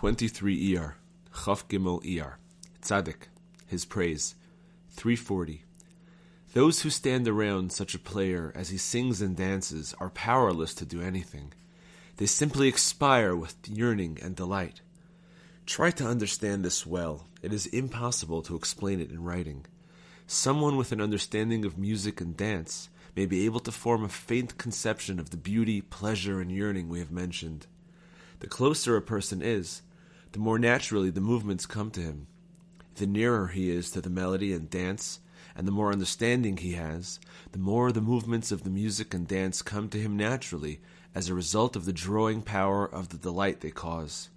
23 ER, Chaf Gimel ER, Tzaddik, His Praise, 340. Those who stand around such a player as he sings and dances are powerless to do anything. They simply expire with yearning and delight. Try to understand this well. It is impossible to explain it in writing. Someone with an understanding of music and dance may be able to form a faint conception of the beauty, pleasure, and yearning we have mentioned. The closer a person is, the more naturally the movements come to him. The nearer he is to the melody and dance, and the more understanding he has, the more the movements of the music and dance come to him naturally as a result of the drawing power of the delight they cause.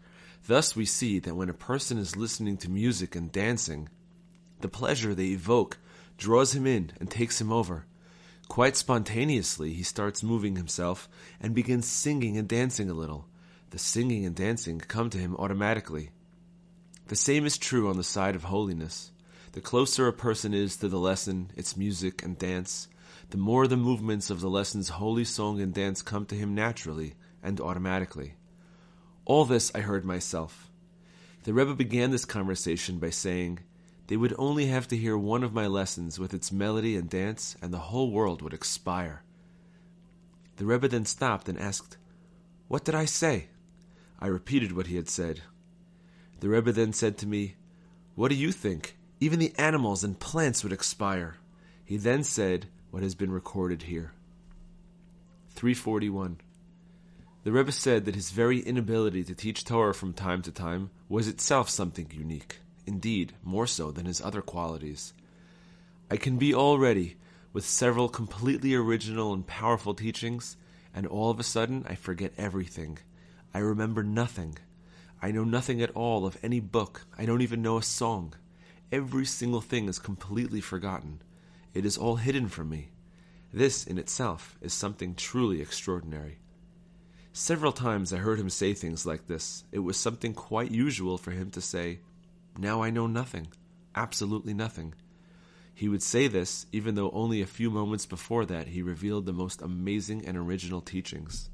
Thus we see that when a person is listening to music and dancing, the pleasure they evoke draws him in and takes him over. Quite spontaneously, he starts moving himself and begins singing and dancing a little. The singing and dancing come to him automatically. The same is true on the side of holiness. The closer a person is to the lesson, its music and dance, the more the movements of the lesson's holy song and dance come to him naturally and automatically. All this I heard myself. The Rebbe began this conversation by saying, They would only have to hear one of my lessons with its melody and dance, and the whole world would expire. The Rebbe then stopped and asked, What did I say? I repeated what he had said. The Rebbe then said to me, What do you think? Even the animals and plants would expire. He then said what has been recorded here. 341. The Rebbe said that his very inability to teach Torah from time to time was itself something unique, indeed, more so than his other qualities. I can be all ready with several completely original and powerful teachings, and all of a sudden I forget everything. I remember nothing. I know nothing at all of any book. I don't even know a song. Every single thing is completely forgotten. It is all hidden from me. This in itself is something truly extraordinary. Several times I heard him say things like this. It was something quite usual for him to say, Now I know nothing, absolutely nothing. He would say this even though only a few moments before that he revealed the most amazing and original teachings.